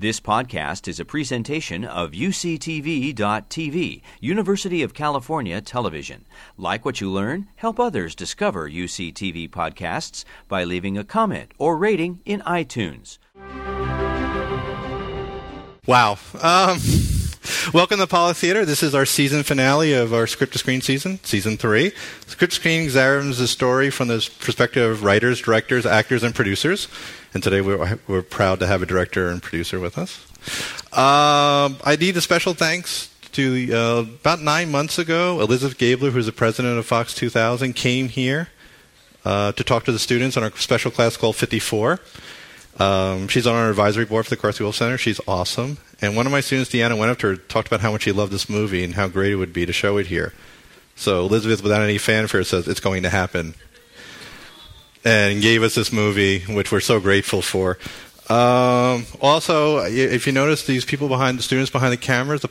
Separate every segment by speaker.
Speaker 1: This podcast is a presentation of UCTV.tv, University of California Television. Like what you learn? Help others discover UCTV podcasts by leaving a comment or rating in iTunes.
Speaker 2: Wow. Um, welcome to Pollock Theater. This is our season finale of our script to screen season, season three. Script to screen examines the story from the perspective of writers, directors, actors, and producers. And today we're, we're proud to have a director and producer with us. Um, I need a special thanks to uh, about nine months ago, Elizabeth Gabler, who's the president of Fox 2000, came here uh, to talk to the students on our special class called 54. Um, she's on our advisory board for the Carsey Wolf Center. She's awesome. And one of my students, Deanna, went up to her, talked about how much she loved this movie and how great it would be to show it here. So Elizabeth, without any fanfare, says it's going to happen and gave us this movie, which we're so grateful for. Um, also, if you notice, these people behind the students behind the cameras, the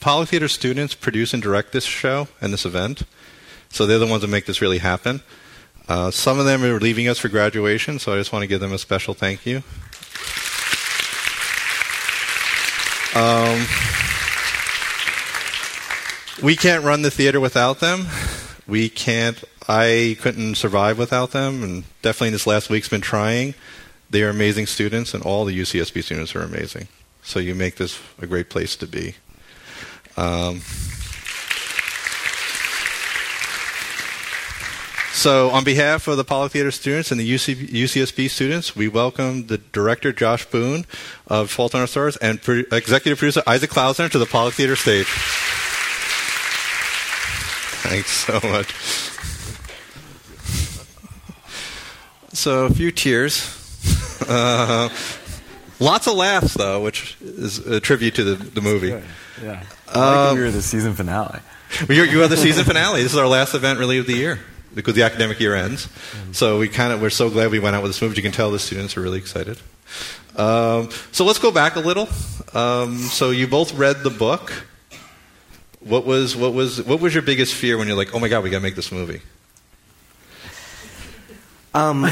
Speaker 2: Pollock Theater students produce and direct this show and this event. So they're the ones that make this really happen. Uh, some of them are leaving us for graduation, so I just want to give them a special thank you. Um, we can't run the theater without them. We can't I couldn't survive without them, and definitely this last week's been trying. They are amazing students, and all the UCSB students are amazing. So you make this a great place to be. Um, so, on behalf of the Pollock Theater students and the UC, UCSB students, we welcome the director Josh Boone of Fault in Our Stars and pro- executive producer Isaac Klausner to the Pollock Theater stage. Thanks so much. So a few tears. Uh, lots of laughs, though, which is a tribute to the, the movie.
Speaker 3: Yeah. I like um, you're the season finale.
Speaker 2: You're, you are the season finale. This is our last event, really, of the year because the academic year ends. Mm-hmm. So we kind of we're so glad we went out with this movie. You can tell the students are really excited. Um, so let's go back a little. Um, so you both read the book. What was what was what was your biggest fear when you're like, oh my god, we got to make this movie?
Speaker 4: Um,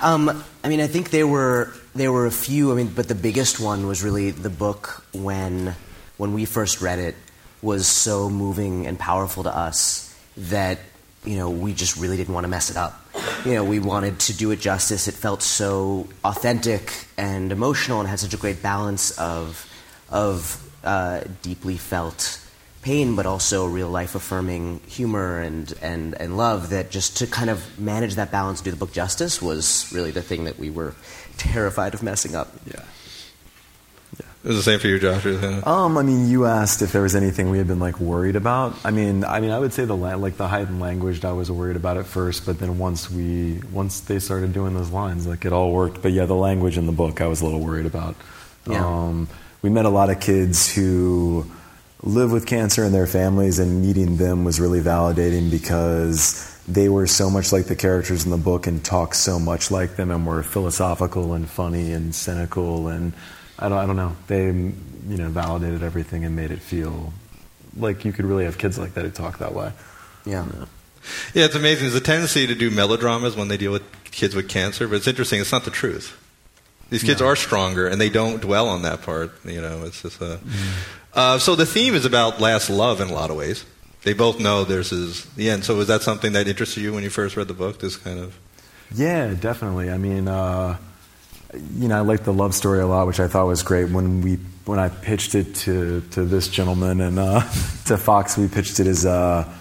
Speaker 4: um, I mean, I think there were there were a few. I mean, but the biggest one was really the book when when we first read it was so moving and powerful to us that you know we just really didn't want to mess it up. You know, we wanted to do it justice. It felt so authentic and emotional, and had such a great balance of of uh, deeply felt pain, but also real life affirming humor and, and, and love. That just to kind of manage that balance, do the book justice, was really the thing that we were terrified of messing up.
Speaker 2: Yeah. Yeah. It was the same for you, Josh.
Speaker 3: Um, I mean, you asked if there was anything we had been like worried about. I mean, I mean, I would say the like the heightened language. I was worried about at first, but then once we once they started doing those lines, like it all worked. But yeah, the language in the book, I was a little worried about. Yeah. Um, we met a lot of kids who live with cancer and their families, and meeting them was really validating because they were so much like the characters in the book and talked so much like them and were philosophical and funny and cynical and I don't, I don't know. They you know validated everything and made it feel like you could really have kids like that who talk that way.
Speaker 4: Yeah.
Speaker 2: Yeah it's amazing. There's a tendency to do melodramas when they deal with kids with cancer but it's interesting. It's not the truth. These kids no. are stronger and they don't dwell on that part you know. It's just a mm. Uh, so the theme is about last love in a lot of ways. They both know this is the end. So was that something that interested you when you first read the book? This kind of.
Speaker 3: Yeah, definitely. I mean, uh, you know, I liked the love story a lot, which I thought was great. When we when I pitched it to to this gentleman and uh, to Fox, we pitched it as. Uh,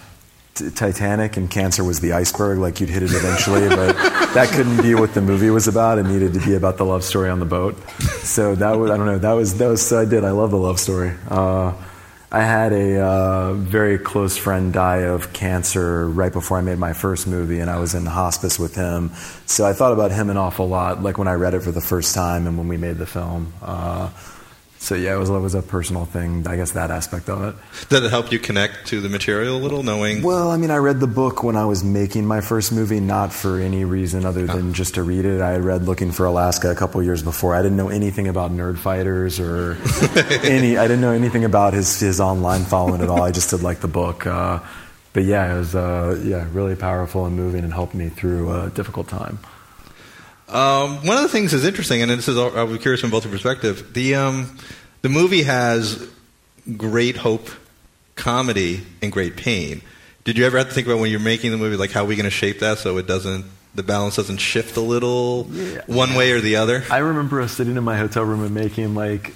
Speaker 3: Titanic and cancer was the iceberg, like you'd hit it eventually, but that couldn't be what the movie was about. It needed to be about the love story on the boat. So that was, I don't know, that was, that was, I did. I love the love story. Uh, I had a uh, very close friend die of cancer right before I made my first movie, and I was in the hospice with him. So I thought about him an awful lot, like when I read it for the first time and when we made the film. Uh, so yeah, it was, it was a personal thing. I guess that aspect of it.
Speaker 2: Did it help you connect to the material a little, knowing?
Speaker 3: Well, I mean, I read the book when I was making my first movie, not for any reason other than oh. just to read it. I had read Looking for Alaska a couple years before. I didn't know anything about Nerdfighters or any. I didn't know anything about his his online following at all. I just did like the book. Uh, but yeah, it was uh, yeah really powerful and moving and helped me through a difficult time.
Speaker 2: Um, one of the things is interesting, and this is I'll be curious from both your perspective. The um, the movie has great hope, comedy, and great pain. Did you ever have to think about when you're making the movie, like how are we going to shape that so it doesn't the balance doesn't shift a little
Speaker 3: Yeah.
Speaker 2: one way or the other?
Speaker 3: I remember us sitting in my hotel room and making like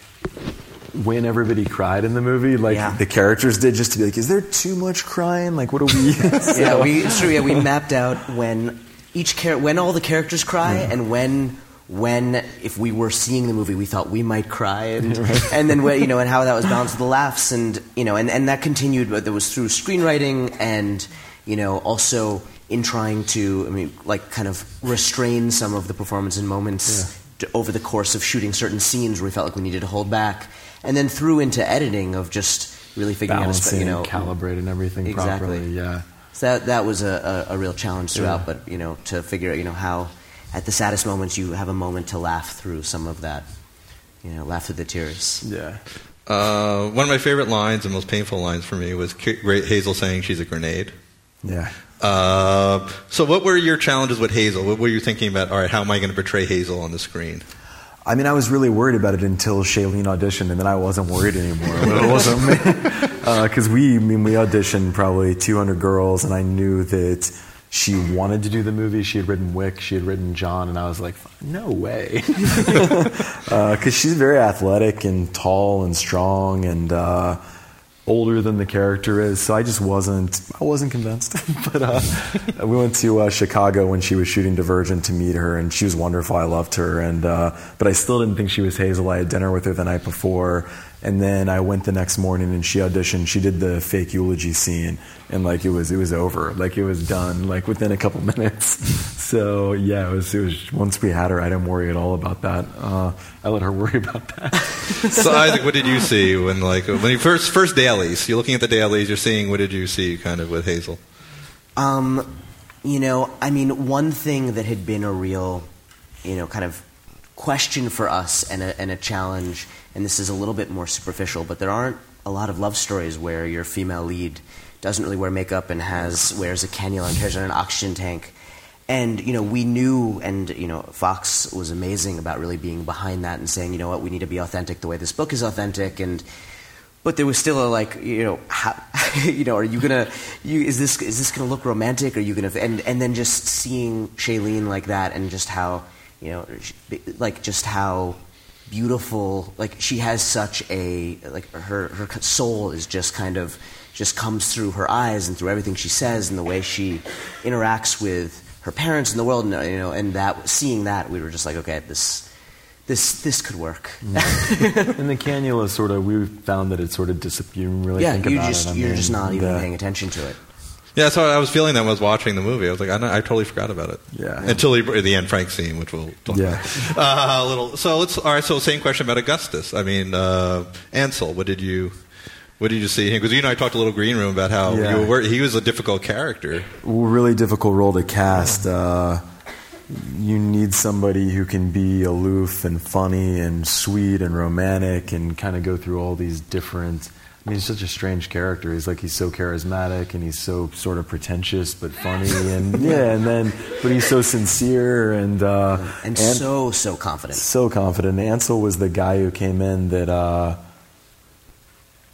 Speaker 3: when everybody cried in the movie, like
Speaker 4: Yeah.
Speaker 3: the characters did, just to be like, is there too much crying? Like, what are we?
Speaker 4: yeah, we it's true. Yeah, we mapped out when each char- when all the characters cry mm-hmm. and when when if we were seeing the movie we thought we might cry and and then when, you know and how that was balanced with the laughs and you know and, and that continued but there was through screenwriting and you know also in trying to I mean like kind of restrain some of the performance and moments to, over the course of shooting certain scenes where we felt like we needed to hold back and then through into editing of just really figuring out
Speaker 3: balancing,
Speaker 4: you know
Speaker 3: calibrating everything
Speaker 4: Exactly.
Speaker 3: properly. Yeah.
Speaker 4: So that that was a, a, a real challenge throughout.
Speaker 3: Yeah.
Speaker 4: But you know, to figure out you know how at the saddest moments you have a moment to laugh through some of that, you know, laugh through the tears.
Speaker 3: Yeah.
Speaker 2: Uh, one of my favorite lines and most painful lines for me was Ki- Hazel saying she's a grenade.
Speaker 3: Yeah.
Speaker 2: Uh, so, what were your challenges with Hazel? What were you thinking about? All right, how am I going to portray Hazel on the screen?
Speaker 3: I mean, I was really worried about it until Shailene auditioned, and then I wasn't worried anymore. it wasn't me. Because we, I mean, we auditioned probably 200 girls, and I knew that she wanted to do the movie. She had written Wick, she had written John, and I was like, no way. Because she's very athletic and tall and strong and uh, older than the character is. So I just wasn't, I wasn't convinced. but uh, we went to uh, Chicago when she was shooting Divergent to meet her, and she was wonderful. I loved her, and uh, but I still didn't think she was Hazel. I had dinner with her the night before, and then I went the next morning and she auditioned. She did the fake eulogy scene, and like it was, it was over. Like it was done. Like within a couple minutes. so yeah, it was. It was once we had her, I didn't worry at all about that. Uh, I let her worry about that.
Speaker 2: so, Isaac, what did you see when, like, when you first first dailies? You're looking at the dailies. You're seeing what did you see, kind of, with Hazel?
Speaker 4: Um, you know, I mean, one thing that had been a real, you know, kind of question for us and a, and a challenge, and this is a little bit more superficial, but there aren't a lot of love stories where your female lead doesn't really wear makeup and has wears a cannula and carries around an oxygen tank. And you know, we knew, and you know, Fox was amazing about really being behind that and saying, you know what, we need to be authentic the way this book is authentic, and but there was still a like you know how, you know are you gonna you is this is this gonna look romantic? Are you gonna and and then just seeing Shailene like that and just how you know like just how beautiful like she has such a like her her soul is just kind of just comes through her eyes and through everything she says and the way she interacts with her parents in the world and you know and that seeing that we were just like okay this this this could work mm-hmm.
Speaker 3: and the cannula sort of, we found that it sort of disappeared. You didn't really
Speaker 4: yeah
Speaker 3: think
Speaker 4: you
Speaker 3: about
Speaker 4: just
Speaker 3: it. I
Speaker 4: you're
Speaker 3: mean,
Speaker 4: just not even
Speaker 3: the-
Speaker 4: paying attention to it
Speaker 2: Yeah, so I was feeling that when I was watching the movie. I was like, I, I totally forgot about it.
Speaker 3: Yeah.
Speaker 2: Until he, the Anne Frank scene, which we'll talk
Speaker 3: Yeah.
Speaker 2: about. Uh, a little. So let's. All right. So same question about Augustus. I mean, uh, Ansel. What did you? What did you see him? Because you and I talked a little green room about how
Speaker 3: Yeah.
Speaker 2: you were, he was a difficult character.
Speaker 3: really difficult role to cast. Uh, you need somebody who can be aloof and funny and sweet and romantic and kind of go through all these different. I mean, he's such a strange character. He's like he's so charismatic and he's so sort of pretentious but funny and yeah, and then but he's so sincere and uh,
Speaker 4: and so so confident.
Speaker 3: so confident. Ansel was the guy who came in that uh,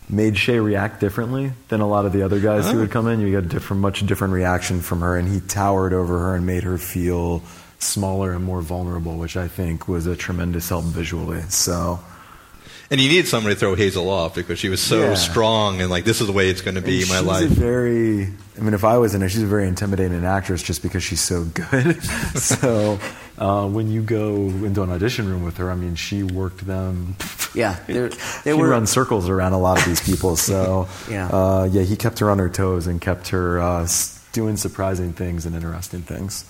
Speaker 3: made Shay react differently than a lot of the other guys who would come in. You got a different, much different reaction from her, and he towered over her and made her feel smaller and more vulnerable, which I think was a tremendous help visually. So.
Speaker 2: And you needed somebody to throw Hazel off because she was so
Speaker 3: Yeah.
Speaker 2: strong and like this is the way it's going to be
Speaker 3: And
Speaker 2: my
Speaker 3: she's
Speaker 2: life.
Speaker 3: A very, I mean, if I was in it, she's a very intimidating actress just because she's so good. so uh, when you go into an audition room with her, I mean, she worked them.
Speaker 4: Yeah, there, there
Speaker 3: she
Speaker 4: were
Speaker 3: runs circles around a lot of these people. So
Speaker 4: Yeah.
Speaker 3: uh, yeah, he kept her on her toes and kept her uh, s- doing surprising things and interesting things.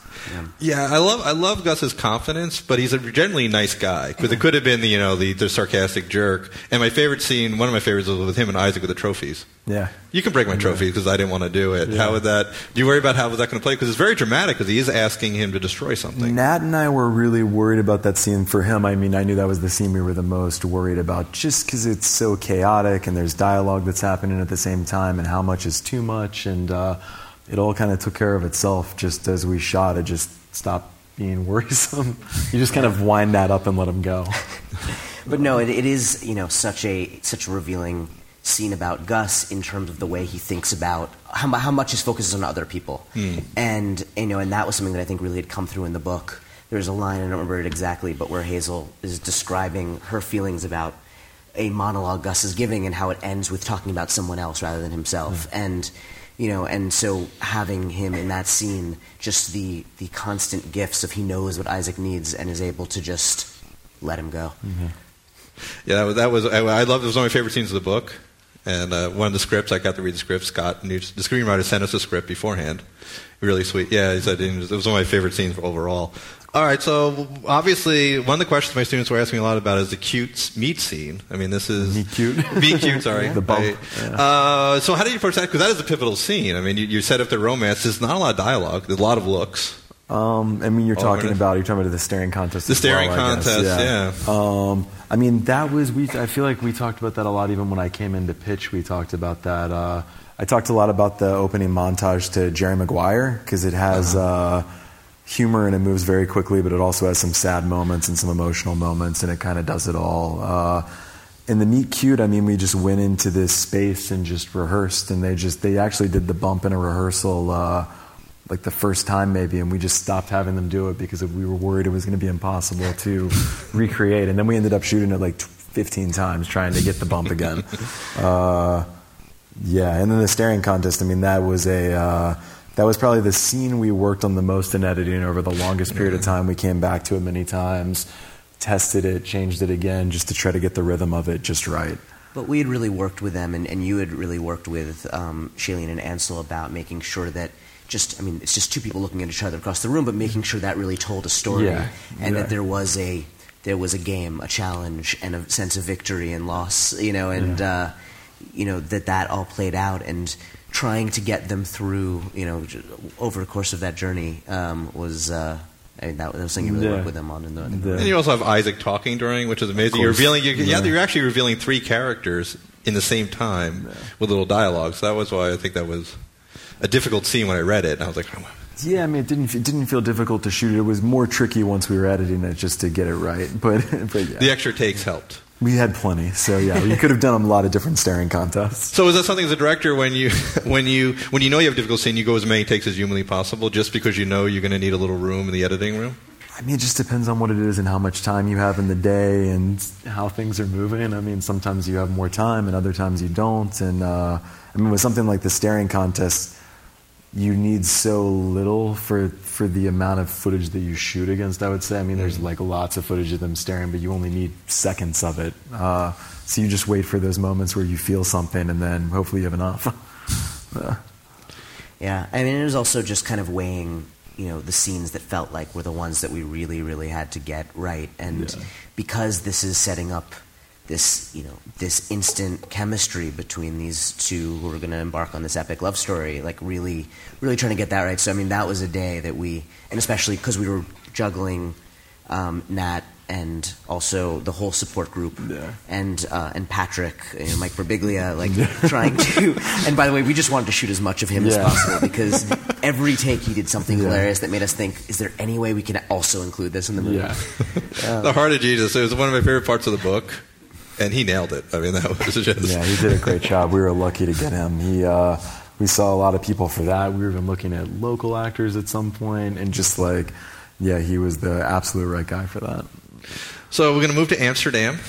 Speaker 2: Yeah, I love I love Gus's confidence, but he's a generally nice guy. Because it could have been the you know the, the sarcastic jerk. And my favorite scene, one of my favorites, was with him and Isaac with the trophies.
Speaker 3: Yeah.
Speaker 2: You can break my trophy because I didn't want to do it. How would that? Do you worry about how was that going to play? Because it's very dramatic. Because he is asking him to destroy something.
Speaker 3: Nat and I were really worried about that scene for him. I mean, I knew that was the scene we were the most worried about just because it's so chaotic and there's dialogue that's happening at the same time and how much is too much. And uh, it all kind of took care of itself just as we shot. It just stopped, being worrisome. you just kind of wind that up and let him go.
Speaker 4: but no, it, it is you know such a such a revealing scene about Gus in terms of the way he thinks about how, how much his focus is on other people,
Speaker 2: Mm.
Speaker 4: and you know, and that was something that I think really had come through in the book. There's a line I don't remember it exactly, but where Hazel is describing her feelings about a monologue Gus is giving and how it ends with talking about someone else rather than himself, and you know, and so having him in that scene, just the the constant gifts of he knows what Isaac needs and is able to just let him go. Mm-hmm.
Speaker 2: Yeah, that was, that was I, I loved. It was one of my favorite scenes of the book. And uh, one of the scripts, I got to read the script. Scott, the screenwriter, sent us a script beforehand. Really sweet. Yeah, he said it was, it was one of my favorite scenes overall. All right, so obviously, one of the questions my students were asking me a lot about is the cute meat scene. I mean, this is
Speaker 3: Meet cute.
Speaker 2: Meet cute, sorry.
Speaker 3: The bump, yeah.
Speaker 2: uh, so how did you approach that? Because that is a pivotal scene. I mean, you, you set up the romance. There's not a lot of dialogue. There's a lot of looks.
Speaker 3: Um, I mean, you're talking about you're talking about the staring contest.
Speaker 2: The
Speaker 3: as well,
Speaker 2: staring
Speaker 3: I guess,
Speaker 2: contest,
Speaker 3: Um, I mean, that was we. I feel like we talked about that a lot. Even when I came in to pitch, we talked about that. Uh, I talked a lot about the opening montage to Jerry Maguire because it has uh, humor and it moves very quickly, but it also has some sad moments and some emotional moments, and it kind of does it all. Uh, in the meet cute, I mean, we just went into this space and just rehearsed, and they just they actually did the bump in a rehearsal. Like the first time maybe, and we just stopped having them do it because we were worried it was going to be impossible to recreate. And then we ended up shooting it like 15 times trying to get the bump again. Uh, yeah, and then the staring contest. I mean, that was a uh, that was probably the scene we worked on the most in editing over the longest period of time. We came back to it many times, tested it, changed it again, just to try to get the rhythm of it just right.
Speaker 4: But we had really worked with them, and, and you had really worked with um, Shailene and Ansel about making sure that just, I mean, it's just two people looking at each other across the room, but making sure that really told a story,
Speaker 3: Yeah,
Speaker 4: and
Speaker 3: yeah.
Speaker 4: that there was a there was a game, a challenge, and a sense of victory and loss, you know, and uh, you know that that all played out, and trying to get them through, you know, over the course of that journey um, was. Uh, I mean, that, that was something you really
Speaker 3: Yeah.
Speaker 4: worked with them on in the, in the
Speaker 3: The-
Speaker 2: And you also have Isaac talking during, which is amazing. You're revealing, you, yeah.
Speaker 3: Yeah.
Speaker 2: you're actually revealing three characters in the same time with little dialogue. So that was why I think that was a difficult scene when I read it. And I was like, oh,
Speaker 3: Yeah, I mean, it didn't it didn't feel difficult to shoot it. It was more tricky once we were editing it just to get it right. But but yeah,
Speaker 2: the extra takes helped.
Speaker 3: we had plenty. So yeah, we could have done a lot of different staring contests.
Speaker 2: So is that something as a director when you when you when you know you have a difficult scene, you go as many takes as humanly possible, just because you know you're going to need a little room in the editing room?
Speaker 3: I mean, it just depends on what it is and how much time you have in the day and how things are moving. I mean, sometimes you have more time and other times you don't. And uh, I mean, with something like the staring contest, you need so little for for the amount of footage that you shoot against. I would say. I mean, there's like lots of footage of them staring, but you only need seconds of it. Uh, so you just wait for those moments where you feel something, and then hopefully you have enough. Uh,
Speaker 4: Yeah, I mean, it was also just kind of weighing, you know, the scenes that felt like were the ones that we really, really had to get right, and
Speaker 3: Yeah.
Speaker 4: because this is setting up this, you know, this instant chemistry between these two who are going to embark on this epic love story, like really, really trying to get that right. So, I mean, that was a day that we, and especially because we were juggling um, Nat and also the whole support group
Speaker 3: Yeah.
Speaker 4: and uh, and Patrick, you know, Mike Birbiglia, like trying to. And by the way, we just wanted to shoot as much of him as possible because every take he did something
Speaker 3: Yeah.
Speaker 4: hilarious that made us think, is there any way we can also include this in the movie?
Speaker 3: yeah.
Speaker 2: the Heart of Jesus. It was one of my favorite parts of the book, and he nailed it. I mean, that was just
Speaker 3: Yeah, he did a great job. We were lucky to get him. He, uh, we saw a lot of people for that. We were even looking at local actors at some point, and just like, yeah, he was the absolute right guy for that.
Speaker 2: So we're going to move to Amsterdam.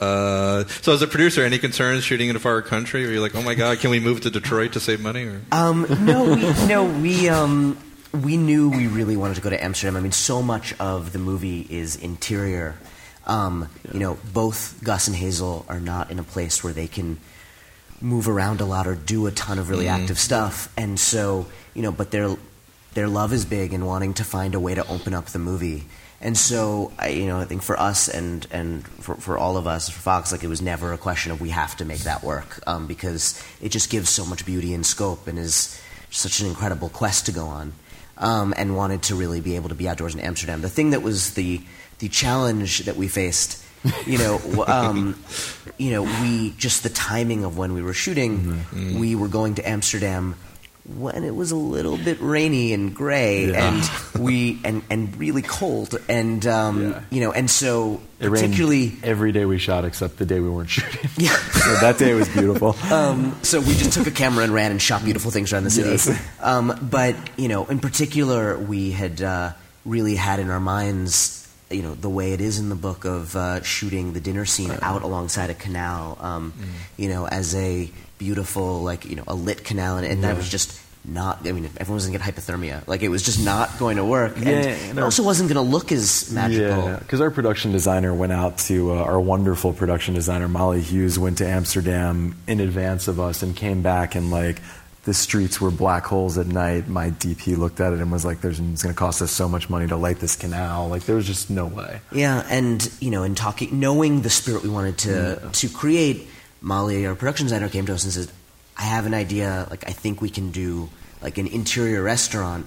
Speaker 2: Uh, so as a producer, any concerns shooting in a far country? Were you like, oh my god, can we move to Detroit to save money? Or?
Speaker 4: Um, no, we, no, we um, we knew we really wanted to go to Amsterdam. I mean, so much of the movie is interior. Um, You know, both Gus and Hazel are not in a place where they can move around a lot or do a ton of really active stuff, and so you know, but their their love is big and wanting to find a way to open up the movie. And so, I, you know, I think for us and and for, for all of us, for Fox, like it was never a question of we have to make that work um, because it just gives so much beauty and scope and is such an incredible quest to go on. Um, and wanted to really be able to be outdoors in Amsterdam. The thing that was the the challenge that we faced, you know, um, you know, we just the timing of when we were shooting, we were going to Amsterdam when it was a little bit rainy and gray
Speaker 3: Yeah.
Speaker 4: and we and and really cold and um,
Speaker 3: Yeah.
Speaker 4: you know and so
Speaker 3: It
Speaker 4: particularly
Speaker 3: every day we shot except the day we weren't shooting.
Speaker 4: Yeah.
Speaker 3: so that day was beautiful.
Speaker 4: Um, so we just took a camera and ran and shot beautiful things around the city.
Speaker 3: Yes.
Speaker 4: Um, but you know, in particular, we had uh, really had in our minds, you know, the way it is in the book of uh, shooting the dinner scene out alongside a canal, um,
Speaker 3: Mm.
Speaker 4: you know, as a beautiful, like you know, a lit canal, and, and that was just. Not, I mean, everyone was going to get hypothermia. Like, it was just not going to work.
Speaker 3: Yeah,
Speaker 4: and
Speaker 3: and
Speaker 4: it also wasn't going to look as magical.
Speaker 3: Yeah, because our production designer went out to uh, our wonderful production designer Molly Hughes went to Amsterdam in advance of us and came back and like the streets were black holes at night. My DP looked at it and was like, "There's it's going to cost us so much money to light this canal. Like there was just no way."
Speaker 4: Yeah, and you know, in talking, knowing the spirit we wanted to to create, Molly, our production designer, came to us and said, "I have an idea. Like, I think we can do like an interior restaurant."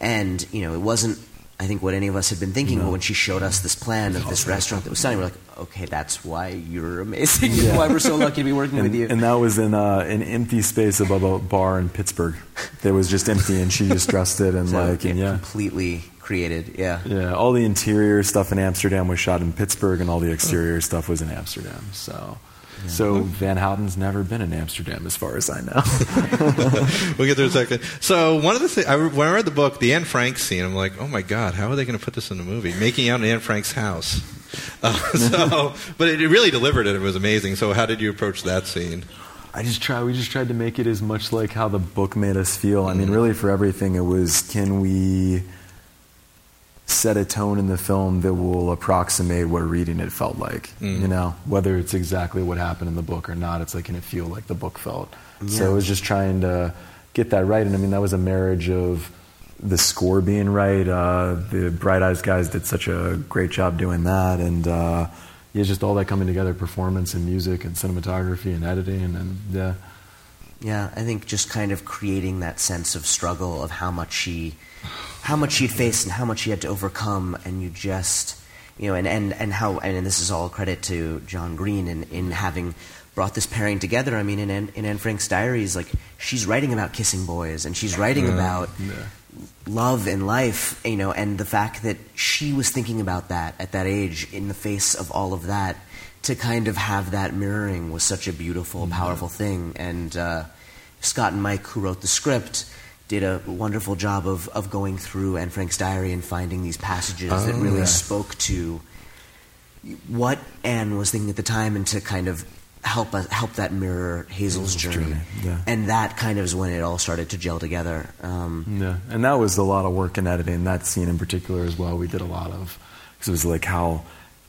Speaker 4: And you know, it wasn't, I think, what any of us had been thinking. But when she showed us this plan of this restaurant that was stunning, we're like, "Okay, that's why you're amazing. and why we're so lucky to be working
Speaker 3: And,
Speaker 4: with you."
Speaker 3: and that was in uh, an empty space above a bar in Pittsburgh. That was just empty, and she just dressed it and
Speaker 4: So,
Speaker 3: like and
Speaker 4: yeah,
Speaker 3: yeah.
Speaker 4: completely created. Yeah.
Speaker 3: Yeah, all the interior stuff in Amsterdam was shot in Pittsburgh, and all the exterior stuff was in Amsterdam. So, so Van Houten's never been in Amsterdam, as far as I know.
Speaker 2: we'll get there in a second. So one of the things, I, when I read the book, the Anne Frank scene, I'm like, oh my god, how are they going to put this in the movie? Making out in Anne Frank's house. Uh, so, but it really delivered it. It was amazing. So how did you approach that scene?
Speaker 3: I just try. We just tried to make it as much like how the book made us feel. I mean, really, for everything, it was can we set a tone in the film that will approximate what reading it felt like. You know, whether it's exactly what happened in the book or not, it's like can it feel like the book felt. So
Speaker 4: Yeah.
Speaker 3: it was just trying to get that right. And I mean, that was a marriage of the score being right. Uh, the Bright Eyes guys did such a great job doing that, and uh, yeah, just all that coming together: performance and music and cinematography and editing, and, and yeah.
Speaker 4: Yeah, I think just kind of creating that sense of struggle of how much she, how much she'd faced and how much she had to overcome, and you just, you know, and and and how, and this is all credit to John Green in in having brought this pairing together. I mean, in in Anne Frank's diaries, like she's writing about kissing boys, and she's writing about love and life, you know, and the fact that she was thinking about that at that age in the face of all of that, to kind of have that mirroring was such a beautiful, powerful thing. And uh, Scott and Mike, who wrote the script, did a wonderful job of, of going through Anne Frank's diary and finding these passages that really
Speaker 3: yeah.
Speaker 4: spoke to what Anne was thinking at the time and to kind of help us, help that mirror Hazel's
Speaker 3: Hazel's
Speaker 4: journey.
Speaker 3: journey, yeah.
Speaker 4: And that kind of is when it all started to gel together. Um,
Speaker 3: Yeah, and that was a lot of work in editing that scene in particular as well. We did a lot of because it was like how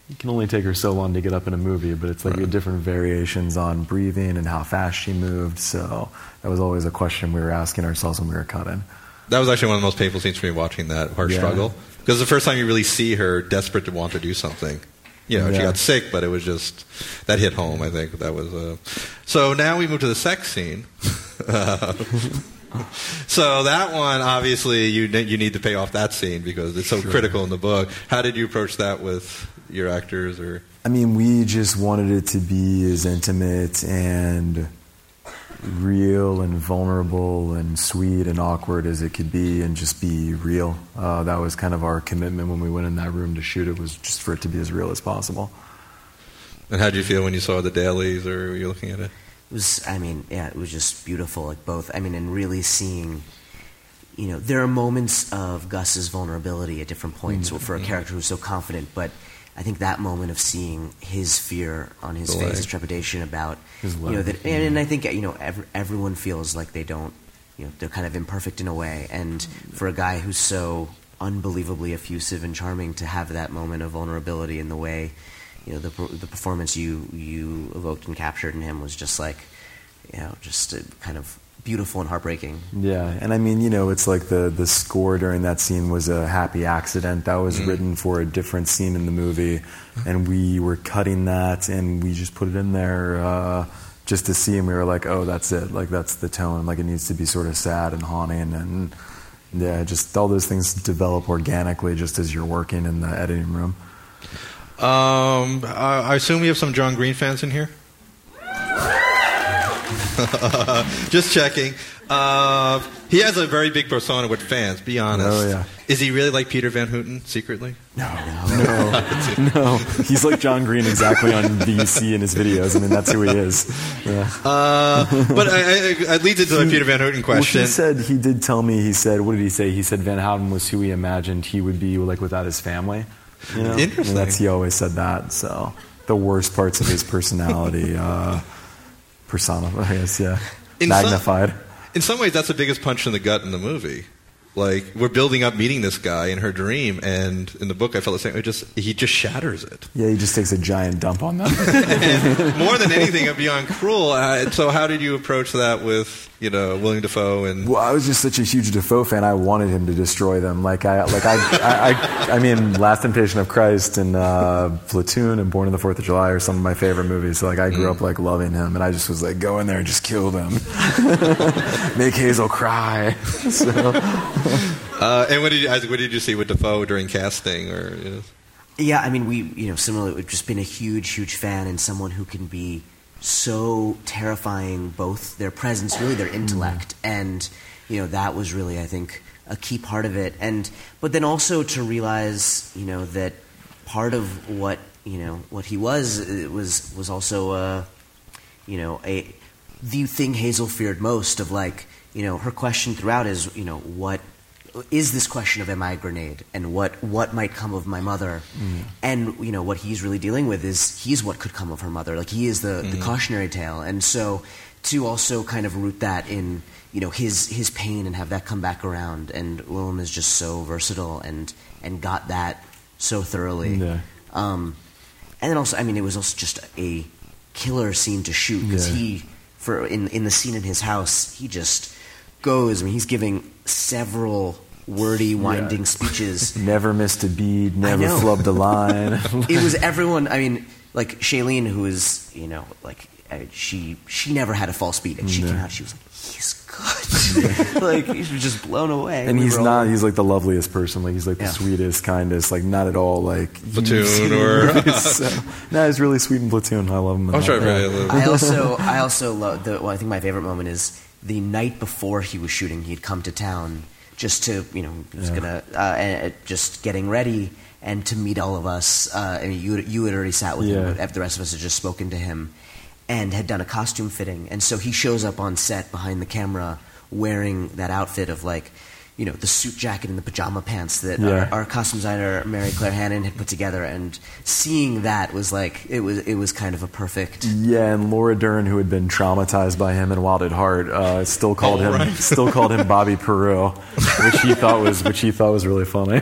Speaker 3: you can only take her so long to get up in a movie, but it's like the different variations on breathing and how fast she moved. So that was always a question we were asking ourselves when we were cutting.
Speaker 2: That was actually one of the most painful scenes for me watching that hard
Speaker 3: Yeah.
Speaker 2: struggle because the first time you really see her desperate to want to do something. You know, she got sick, but it was just that hit home. I think that was. Uh, so now we move to the sex scene. so that one, obviously, you you need to pay off that scene because it's so critical in the book. How did you approach that with your actors? Or
Speaker 3: I mean, we just wanted it to be as intimate and real and vulnerable and sweet and awkward as it could be and just be real. Uh, that was kind of our commitment when we went in that room to shoot it was just for it to be as real as possible.
Speaker 2: and how did you feel when you saw the dailies or were you looking at it?
Speaker 4: it was i mean yeah it was just beautiful like both i mean and really seeing you know there are moments of gus's vulnerability at different points for a character who's so confident but i think that moment of seeing his fear on his face his trepidation about
Speaker 3: His
Speaker 4: you know that and, and i think you know ev- everyone feels like they don't you know they're kind of imperfect in a way. And for a guy who's so unbelievably effusive and charming to have that moment of vulnerability in the way you know the the performance you you evoked and captured in him was just like you know just kind of beautiful and heartbreaking.
Speaker 3: Yeah, and I mean, you know, it's like the the score during that scene was a happy accident. That was written for a different scene in the movie, and we were cutting that, and we just put it in there uh, just to see, and we were like, oh, that's it. Like that's the tone. Like it needs to be sort of sad and haunting, and yeah, just all those things develop organically just as you're working in the editing room.
Speaker 2: Um, I, I assume we have some John Green fans in here. Just checking. Uh, he has a very big persona with fans. Be honest.
Speaker 3: Oh, yeah.
Speaker 2: Is he really like Peter Van Houten secretly?
Speaker 3: No, no, no. He's like John Green exactly on VUC in his videos. I mean, that's who he is. Yeah.
Speaker 2: Uh, but I, I, it leads into the Peter Van Houten
Speaker 3: Well,
Speaker 2: question.
Speaker 3: he said he did tell me. He said, "What did he say?" He said Van Houten was who he imagined he would be, like without his family. You know?
Speaker 2: Interesting.
Speaker 3: And that's he always said that. So the worst parts of his personality, uh, persona, I guess, yeah,
Speaker 2: In some-
Speaker 3: magnified.
Speaker 2: In some ways, that's the biggest punch in the gut in the movie. Like we're building up meeting this guy in her dream, and in the book, I felt the same. It just he just shatters it.
Speaker 3: yeah, he just takes a giant dump on them.
Speaker 2: more than anything, of beyond cruel. Uh, so, how did you approach that with you know William Dafoe and?
Speaker 3: Well, I was just such a huge Dafoe fan. I wanted him to destroy them. Like I, like I, I, I, I mean, Last Temptation of Christ and uh, Platoon and Born on the Fourth of July are some of my favorite movies. So like I grew up like loving him, and I just was like, go in there and just kill them, make Hazel cry. So
Speaker 2: Uh, and what did you, Isaac, what did you see with Dafoe during casting? Or you know?
Speaker 4: Yeah, I mean, we, you know, similarly, we've just been a huge, huge fan and someone who can be so terrifying, both their presence, really their intellect, and, you know, that was really, I think, a key part of it. And, but then also to realize, you know, that part of what, you know, what he was, it was, was also, uh, you know, a, the thing Hazel feared most of like, you know, her question throughout is, you know, what is this question of am I a grenade and what what might come of my mother? And you know, what he's really dealing with is he's what could come of her mother. Like he is the, the cautionary tale. And so to also kind of root that in, you know, his his pain and have that come back around and Willem is just so versatile and and got that so thoroughly.
Speaker 3: Yeah.
Speaker 4: Um, and then also, I mean, it was also just a killer scene to shoot because
Speaker 3: Yeah.
Speaker 4: he, for in in the scene in his house, he just goes. I mean, he's giving several wordy, winding speeches.
Speaker 3: never missed a bead, never flubbed a line.
Speaker 4: it was everyone. I mean, like Shailene, who is you know like uh, she she never had a false beat, and she came out. She was like, he's good. like he was just blown away.
Speaker 3: and
Speaker 4: We
Speaker 3: he's
Speaker 4: were all-
Speaker 3: not. He's like the loveliest person. Like he's like the
Speaker 4: Yeah.
Speaker 3: sweetest, kindest. Like not at all like
Speaker 2: Platoon
Speaker 3: you've seen
Speaker 2: or-
Speaker 3: so. No, he's really sweet in Platoon. I love him.
Speaker 2: I'm
Speaker 3: that.
Speaker 2: sure.
Speaker 3: Yeah.
Speaker 2: Really,
Speaker 4: I also I also love the. Well, I think my favorite moment is the night before he was shooting. He'd come to town just to you know
Speaker 3: Yeah.
Speaker 4: gonna uh, uh, just getting ready and to meet all of us. Uh, I mean, you you had already sat with
Speaker 3: Yeah.
Speaker 4: him, the rest of us had just spoken to him and had done a costume fitting. And so he shows up on set behind the camera wearing that outfit of like. You know the suit jacket and the pajama pants that
Speaker 3: Yeah.
Speaker 4: our, our costume designer Mary Claire Hannan had put together, and seeing that was like it was it was kind of a perfect
Speaker 3: Yeah, and Laura Dern, who had been traumatized by him in Wild at Heart, uh, still called
Speaker 2: Oh,
Speaker 3: him
Speaker 2: right.
Speaker 3: still called him Bobby Peru, which he thought was which he thought was really funny.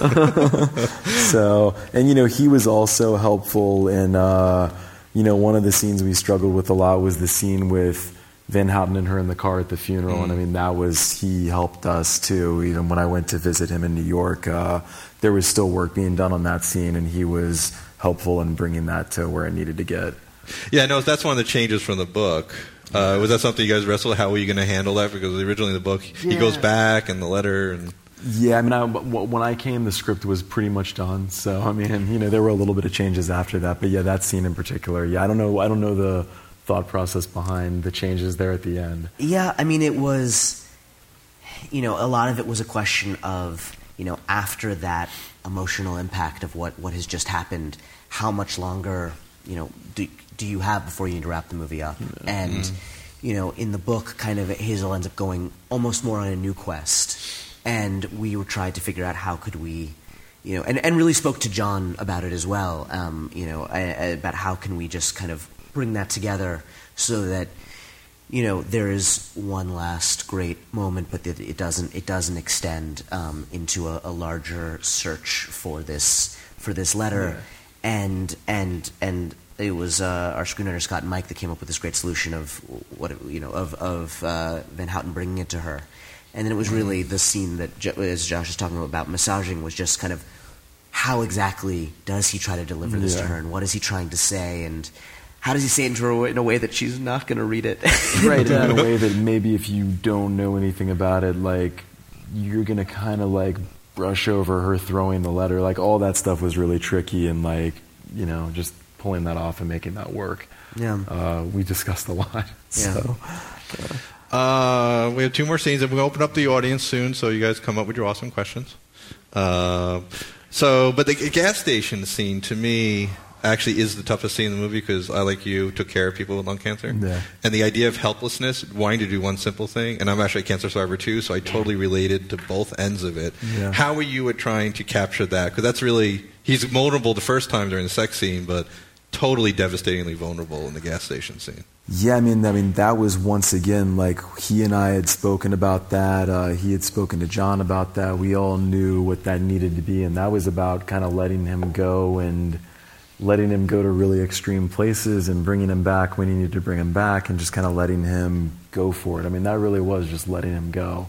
Speaker 3: so, and you know, he was also helpful in uh, you know one of the scenes we struggled with a lot was the scene with. Van Houten and her in the car at the funeral, and I mean that was he helped us too. Even when I went to visit him in New York, uh, there was still work being done on that scene, and he was helpful in bringing that to where it needed to get.
Speaker 2: Yeah, no, that's one of the changes from the book. Uh, was that something you guys wrestled? How were you going to handle that? Because originally in the book, he goes back and the letter and.
Speaker 3: Yeah, I mean, I, w- when I came, the script was pretty much done. So, I mean, you know, there were a little bit of changes after that, but yeah, that scene in particular. Yeah, I don't know. I don't know the thought process behind the changes there at the end.
Speaker 4: Yeah, I mean, it was, you know, a lot of it was a question of, you know, after that emotional impact of what, what has just happened, how much longer, you know, do, do you have before you need to wrap the movie up? And, you know, in the book, kind of, Hazel ends up going almost more on a new quest. And we were trying to figure out how could we, you know, and, and really spoke to John about it as well, um, you know, I- I- about how can we just kind of bring that together so that you know there is one last great moment, but that it doesn't it doesn't extend um, into a, a larger search for this for this letter, and and and it was uh, our screenwriter Scott and Mike that came up with this great solution of what it- you know of of uh, Van Houten bringing it to her, and then it was really the scene that as Josh is talking about massaging was just kind of how exactly does he try to deliver this to her, and what is he trying to say, and how does he say it in a way that she's not going to read it?
Speaker 3: right
Speaker 4: uh,
Speaker 3: in a way that maybe if you don't know anything about it like you're gonna kind of like brush over her throwing the letter like all that stuff was really tricky and like you know just pulling that off and making that work.
Speaker 4: Yeah.
Speaker 3: Uh, we discussed a lot.
Speaker 4: Yeah.
Speaker 3: So,
Speaker 2: Uh, we have two more scenes, and we'll open up the audience soon, so you guys come up with your awesome questions. Uh, so, but the gas station scene to me actually is the toughest scene in the movie because I, like you, took care of people with lung cancer,
Speaker 3: Yeah.
Speaker 2: and the idea of helplessness, wanting to do one simple thing, and I'm actually a cancer survivor too, so I totally related to both ends of it.
Speaker 3: Yeah.
Speaker 2: How were you at trying to capture that? Because that's really he's vulnerable the first time during the sex scene, but totally devastatingly vulnerable in the gas station scene.
Speaker 3: Yeah, I mean, I mean, that was once again like he and I had spoken about that. Uh, he had spoken to John about that. We all knew what that needed to be, and that was about kind of letting him go and letting him go to really extreme places and bringing him back when you needed to bring him back, and just kind of letting him go for it. I mean, that really was just letting him go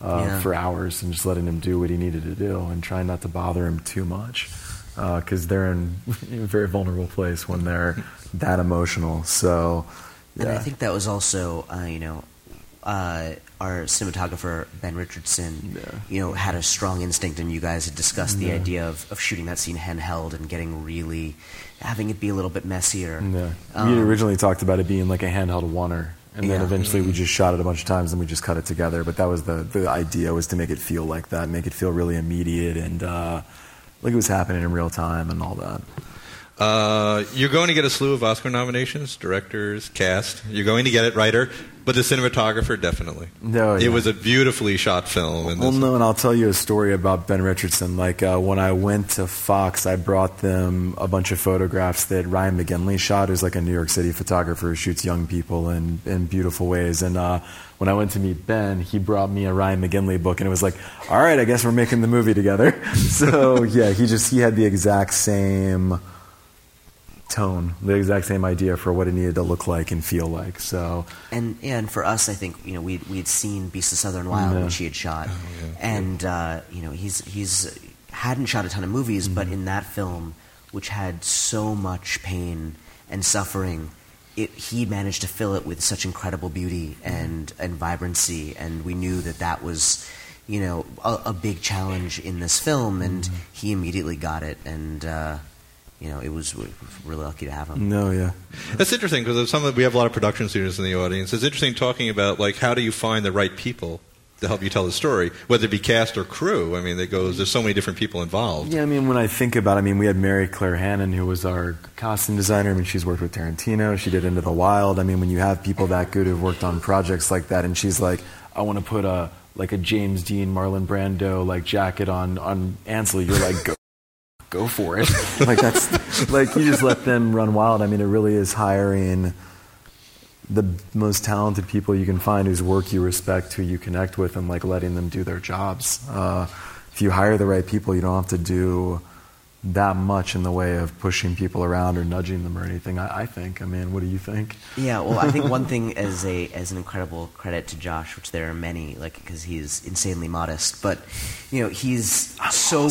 Speaker 3: uh,
Speaker 4: Yeah.
Speaker 3: for hours and just letting him do what he needed to do and trying not to bother him too much because they're in a very vulnerable place when they're that emotional. So.
Speaker 4: And I think that was also, uh, you know, uh, our cinematographer Ben Richardson,
Speaker 3: Yeah.
Speaker 4: you know, had a strong instinct, and you guys had discussed the
Speaker 3: Yeah.
Speaker 4: idea of, of shooting that scene handheld and getting really, having it be a little bit messier.
Speaker 3: Yeah.
Speaker 4: Um,
Speaker 3: we had originally talked about it being like a handheld oner, and then eventually we just shot it a bunch of times and we just cut it together. But that was the the idea was to make it feel like that, make it feel really immediate and uh, like it was happening in real time and all that.
Speaker 2: Uh, you're going to get a slew of Oscar nominations, directors, cast. You're going to get it, writer, but the cinematographer definitely.
Speaker 3: No,
Speaker 2: It was a beautifully shot film. And
Speaker 3: Well, no, and I'll tell you a story about Ben Richardson. Like uh, when I went to Fox, I brought them a bunch of photographs that Ryan McGinley shot, who's like a New York City photographer who shoots young people in, in beautiful ways. And uh, when I went to meet Ben, he brought me a Ryan McGinley book, and it was like, all right, I guess we're making the movie together. so yeah, he just he had the exact same tone, the exact same idea for what it needed to look like and feel like. So.
Speaker 4: And and for us, I think you know we we had seen Beast of Southern Wild,
Speaker 3: Yeah.
Speaker 4: which he had shot, and uh, you know he's he's hadn't shot a ton of movies, but in that film, which had so much pain and suffering, it he managed to fill it with such incredible beauty and and vibrancy, and we knew that that was. You know, a, a big challenge in this film, and he immediately got it, and uh, you know, it was we were really lucky to have him.
Speaker 3: no, yeah.
Speaker 2: That's interesting because some of, we have a lot of production students in the audience. It's interesting talking about like how do you find the right people to help you tell the story, whether it be cast or crew. I mean, it goes. There's so many different people involved.
Speaker 3: Yeah, I mean, when I think about it, I mean, we had Mary Claire Hannan, who was our costume designer. I mean, she's worked with Tarantino. She did Into the Wild. I mean, when you have people that good who've worked on projects like that, and she's like, I want to put a like a James Dean, Marlon Brando like jacket on on Ansel, you're like, go. Go for it! like that's like you just let them run wild. I mean, it really is hiring the most talented people you can find whose work you respect, who you connect with, and like letting them do their jobs. Uh, if you hire the right people, you don't have to do that much in the way of pushing people around or nudging them or anything. I, I think. I mean, what do you think?
Speaker 4: Yeah, well, I think one thing as a as an incredible credit to Josh, which there are many, like because he's insanely modest, but you know he's so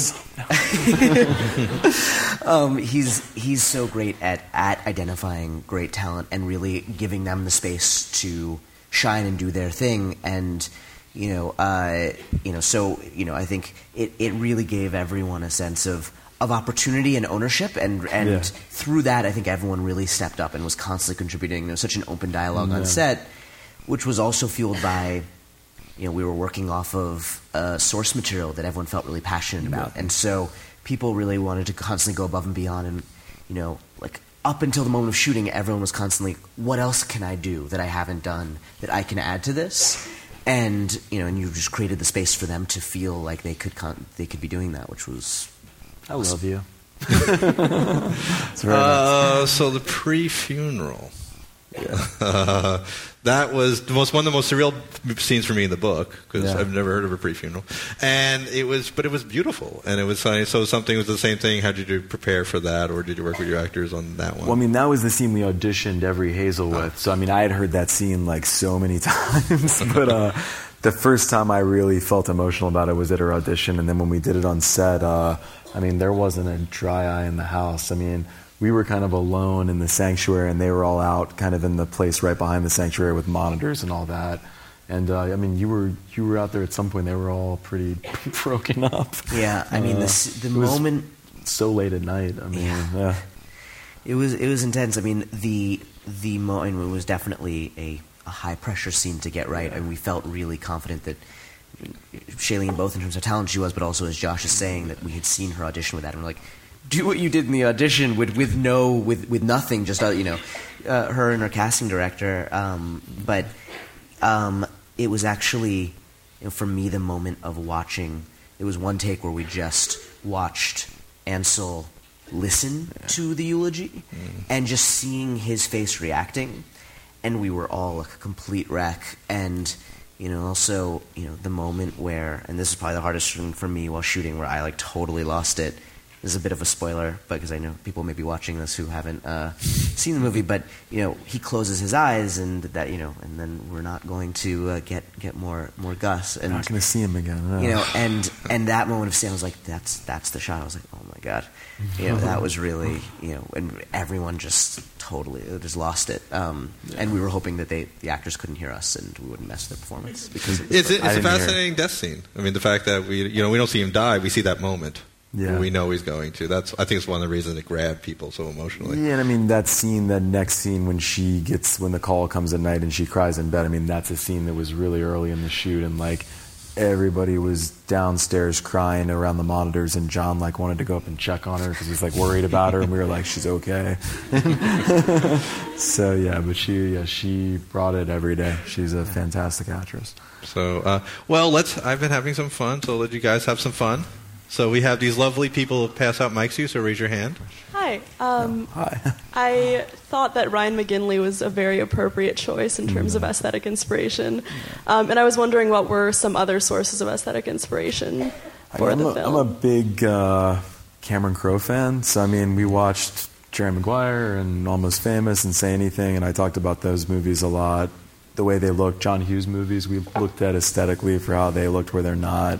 Speaker 4: um, he's he's so great at at identifying great talent and really giving them the space to shine and do their thing and. You know, uh, you know. So, you know, I think it, it really gave everyone a sense of, of opportunity and ownership, and and
Speaker 3: Yeah.
Speaker 4: through that, I think everyone really stepped up and was constantly contributing. There was such an open dialogue on set, which was also fueled by, you know, we were working off of uh, source material that everyone felt really passionate about, and so people really wanted to constantly go above and beyond, and you know, like up until the moment of shooting, everyone was constantly, what else can I do that I haven't done that I can add to this? And you know, and you just created the space for them to feel like they could con- they could be doing that, which was
Speaker 3: I love you. it's very nice.
Speaker 2: Uh, so the pre-funeral. Uh, that was the most one of the most surreal scenes for me in the book because
Speaker 3: Yeah.
Speaker 2: I've never heard of a pre-funeral, and it was, but it was beautiful, and it was uh, so something was the same thing. How did you prepare for that, or did you work with your actors on that one?
Speaker 3: Well, I mean, that was the scene we auditioned every Hazel with. So, I mean, I had heard that scene like so many times. but uh, the first time I really felt emotional about it was at her audition. And then when we did it on set, uh, I mean, there wasn't a dry eye in the house. I mean, we were kind of alone in the sanctuary, and they were all out kind of in the place right behind the sanctuary with monitors and all that. And uh, I mean, you were you were out there at some point. They were all pretty broken up.
Speaker 4: yeah. I mean,
Speaker 3: Uh,
Speaker 4: the
Speaker 3: it was
Speaker 4: moment
Speaker 3: so late at night. I mean,
Speaker 4: Yeah.
Speaker 3: yeah.
Speaker 4: It was it was intense. I mean, the the moment was definitely a high pressure scene to get right, and we felt really confident that Shailene, both in terms of talent she was, but also as Josh is saying, that we had seen her audition with that, and we're like, do what you did in the audition with with no with with nothing, just uh, you know, uh, her and her casting director. Um, but um, it was actually, you know, for me, the moment of watching. It was one take where we just watched Ansel listen yeah. to the eulogy mm. and just seeing his face reacting, and we were all like a complete wreck. And you know, also you know the moment where, and this is probably the hardest thing for me while shooting, where I like totally lost it this is a bit of a spoiler, but because I know people may be watching this who haven't uh, seen the movie. But you know, he closes his eyes, and that you know, and then we're not going to uh, get get more more Gus. And
Speaker 3: not going to see him again. No.
Speaker 4: You know, and and that moment of seeing, I was like, that's that's the shot. I was like, oh god, you know, that was really you know, and everyone just totally just lost it. Um, yeah. And we were hoping that they the actors couldn't hear us and we wouldn't mess their performance because
Speaker 2: it it's, it's a fascinating death scene. I mean, the fact that we you know we don't see him die, we see that moment yeah. we know he's going to. That's I think it's one of the reasons it grabbed people so emotionally.
Speaker 3: Yeah, and I mean that scene, that next scene when she gets when the call comes at night and she cries in bed. I mean that's a scene that was really early in the shoot, and like everybody was downstairs crying around the monitors, and John like wanted to go up and check on her because he's like worried about her, and we were like, she's okay. so yeah, but she yeah she brought it every day. She's a fantastic actress.
Speaker 2: So uh, well, let's. I've been having some fun, so I'll let you guys have some fun. So we have these lovely people pass out mics to you, so raise your hand.
Speaker 5: Hi. Um, oh, hi. I thought that Ryan McGinley was a very appropriate choice in terms of aesthetic inspiration. Um, and I was wondering what were some other sources of aesthetic inspiration for
Speaker 3: I'm
Speaker 5: the
Speaker 3: a,
Speaker 5: film.
Speaker 3: I'm a big uh, Cameron Crowe fan, so I mean, we watched Jerry Maguire and Almost Famous and Say Anything, and I talked about those movies a lot. The way they look, John Hughes movies, we looked at aesthetically for how they looked where they're not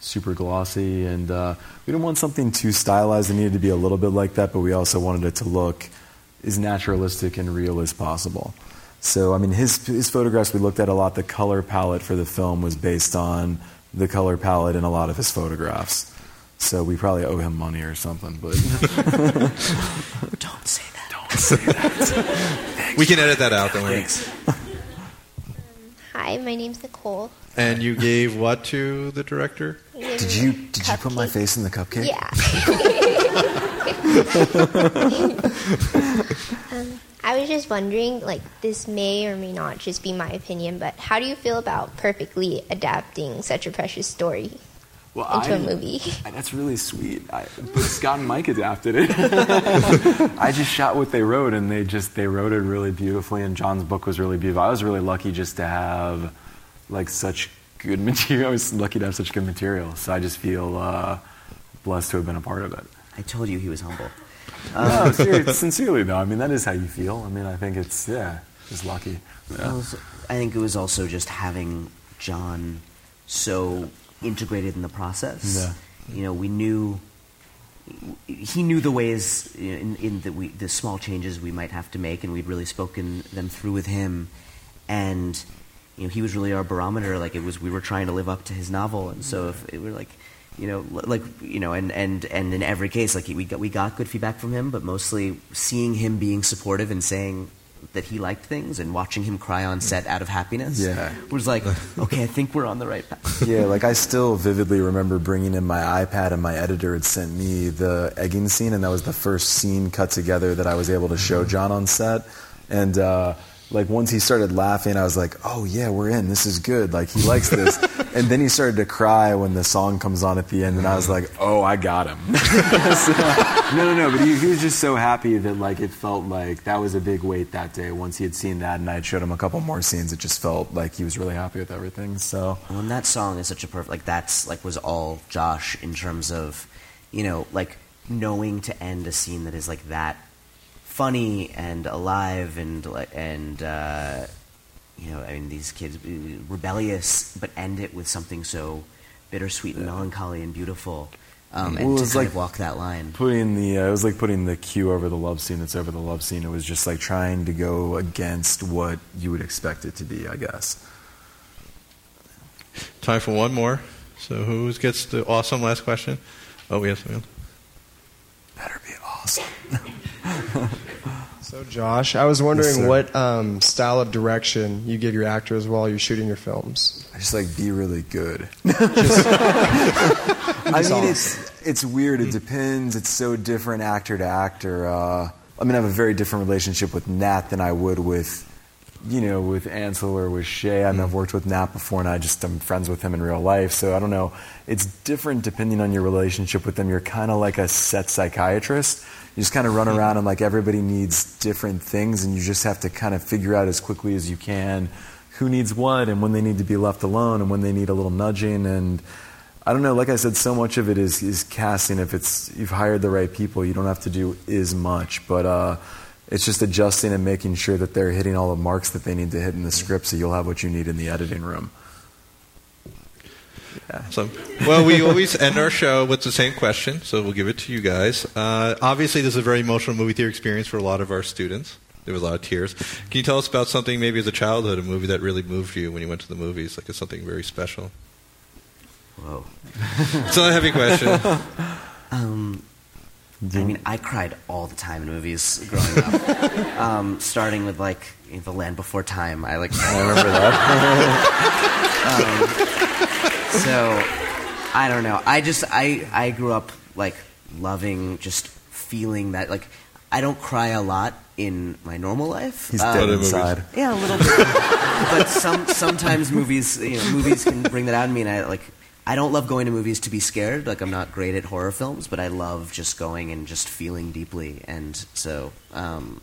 Speaker 3: super glossy, and uh, we didn't want something too stylized. It needed to be a little bit like that, but we also wanted it to look as naturalistic and real as possible. So, I mean, his his photographs we looked at a lot. The color palette for the film was based on the color palette in a lot of his photographs. So we probably owe him money or something, but
Speaker 4: don't say that.
Speaker 3: Don't say that.
Speaker 2: we can edit that out, don't
Speaker 4: we?
Speaker 6: Hi, my name's Nicole.
Speaker 2: And you gave what to the director?
Speaker 3: Did you did you put my face in the cupcake?
Speaker 6: Yeah. um, I was just wondering, like, this may or may not just be my opinion, but how do you feel about perfectly adapting such a precious story well, into
Speaker 3: I,
Speaker 6: a movie?
Speaker 3: That's really sweet. I, but Scott and Mike adapted it. I just shot what they wrote, and they just they wrote it really beautifully. And John's book was really beautiful. I was really lucky just to have like such good material. I was lucky to have such good material. So I just feel uh, blessed to have been a part of it.
Speaker 4: I told you he was humble.
Speaker 3: Uh, no, seriously, sincerely though. I mean, that is how you feel. I mean, I think it's yeah, just lucky. Yeah.
Speaker 4: I think it was also just having John so integrated in the process. Yeah. You know, we knew he knew the ways in, in the, we, the small changes we might have to make, and we'd really spoken them through with him. And you know, he was really our barometer. Like it was, we were trying to live up to his novel, and so if it were like, you know, like you know, and and and in every case, like we got we got good feedback from him, but mostly seeing him being supportive and saying that he liked things and watching him cry on set out of happiness
Speaker 3: yeah.
Speaker 4: was like, okay, I think we're on the right path.
Speaker 3: yeah, like I still vividly remember bringing in my iPad and my editor had sent me the egging scene, and that was the first scene cut together that I was able to show John on set. And uh, like once he started laughing, I was like, "Oh yeah, we're in. This is good. Like he likes this." and then he started to cry when the song comes on at the end, and I was like, "Oh, I got him." so, no, no, no. But he, he, was just so happy that like it felt like that was a big weight that day. Once he had seen that, and I had showed him a couple more scenes, it just felt like he was really happy with everything. So,
Speaker 4: when that song is such a perfect. Like that's like was all Josh in terms of, you know, like knowing to end a scene that is like that funny and alive and and uh, you know, I mean, these kids uh, rebellious, but end it with something so bittersweet and melancholy and beautiful. Um, and well, to kind like of walk that line.
Speaker 3: Putting the uh, it was like putting the cue over the love scene that's over the love scene. It was just like trying to go against what you would expect it to be, I guess.
Speaker 2: Time for one more. So who gets the awesome last question? Oh yes,
Speaker 3: Better be awesome.
Speaker 7: So, Josh, I was wondering yes, what um, style of direction you give your actors while you're shooting your films.
Speaker 3: I just like be really good. I mean, it's it's weird. It depends. It's so different actor to actor. Uh, I mean, I have a very different relationship with Nat than I would with, you know, with Ansel or with Shay. I mean, I've worked with Nat before, and I just am friends with him in real life. So I don't know. It's different depending on your relationship with them. You're kind of like a set psychiatrist you just kind of run around and like everybody needs different things and you just have to kind of figure out as quickly as you can who needs what and when they need to be left alone and when they need a little nudging. And I don't know like I said so much of it is is casting. If it's you've hired the right people you don't have to do as much. But uh, it's just adjusting and making sure that they're hitting all the marks that they need to hit in the script so you'll have what you need in the editing room.
Speaker 2: Yeah. So, well, we always end our show with the same question, so we'll give it to you guys. Uh, obviously, this is a very emotional movie theater experience for a lot of our students. There was a lot of tears. Can you tell us about something, maybe as a childhood, a movie that really moved you when you went to the movies? Like it's something very special.
Speaker 4: Whoa,
Speaker 2: it's not a heavy question.
Speaker 4: Um, I mean, I cried all the time in movies growing up. um, starting with like The Land Before Time. I like.
Speaker 3: I remember
Speaker 4: that. um, so I don't know. I just I I grew up like loving just feeling that like I don't cry a lot in my normal life.
Speaker 3: He's um, dead inside.
Speaker 4: Yeah, a little bit. but some sometimes movies you know movies can bring that out in me, and I like. I don't love going to movies to be scared. Like I'm not great at horror films, but I love just going and just feeling deeply. And so, um,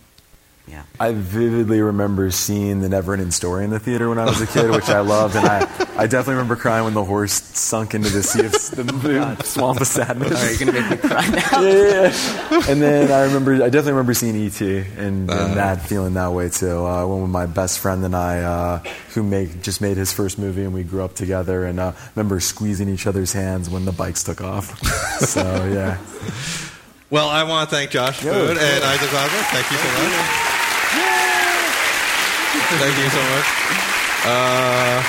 Speaker 4: yeah.
Speaker 3: I vividly remember seeing the Neverending Story in the theater when I was a kid, which I loved, and I, I definitely remember crying when the horse sunk into the sea of the, the swamp of sadness.
Speaker 4: Are you gonna make me cry now?
Speaker 3: yeah, yeah, yeah, And then I remember, I definitely remember seeing E.T. and, uh, and that feeling that way too. I Uh, when my best friend and I, uh, who made just made his first movie, and we grew up together, and uh, remember squeezing each other's hands when the bikes took off. so yeah.
Speaker 2: Well, I want to thank Josh Boone and Isaac Osborne. Thank you so much. Thank you so much. Uh,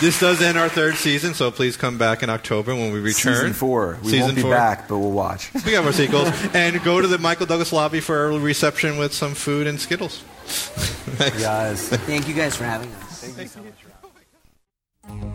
Speaker 2: this does end our third season, so please come back in October when we return.
Speaker 3: Season four. We season won't be four. back, but we'll watch.
Speaker 2: We have our sequels. and go to the Michael Douglas lobby for a reception with some food and Skittles.
Speaker 3: Thanks. Guys.
Speaker 4: Thank you guys for having us.
Speaker 3: Thank, Thank you so much.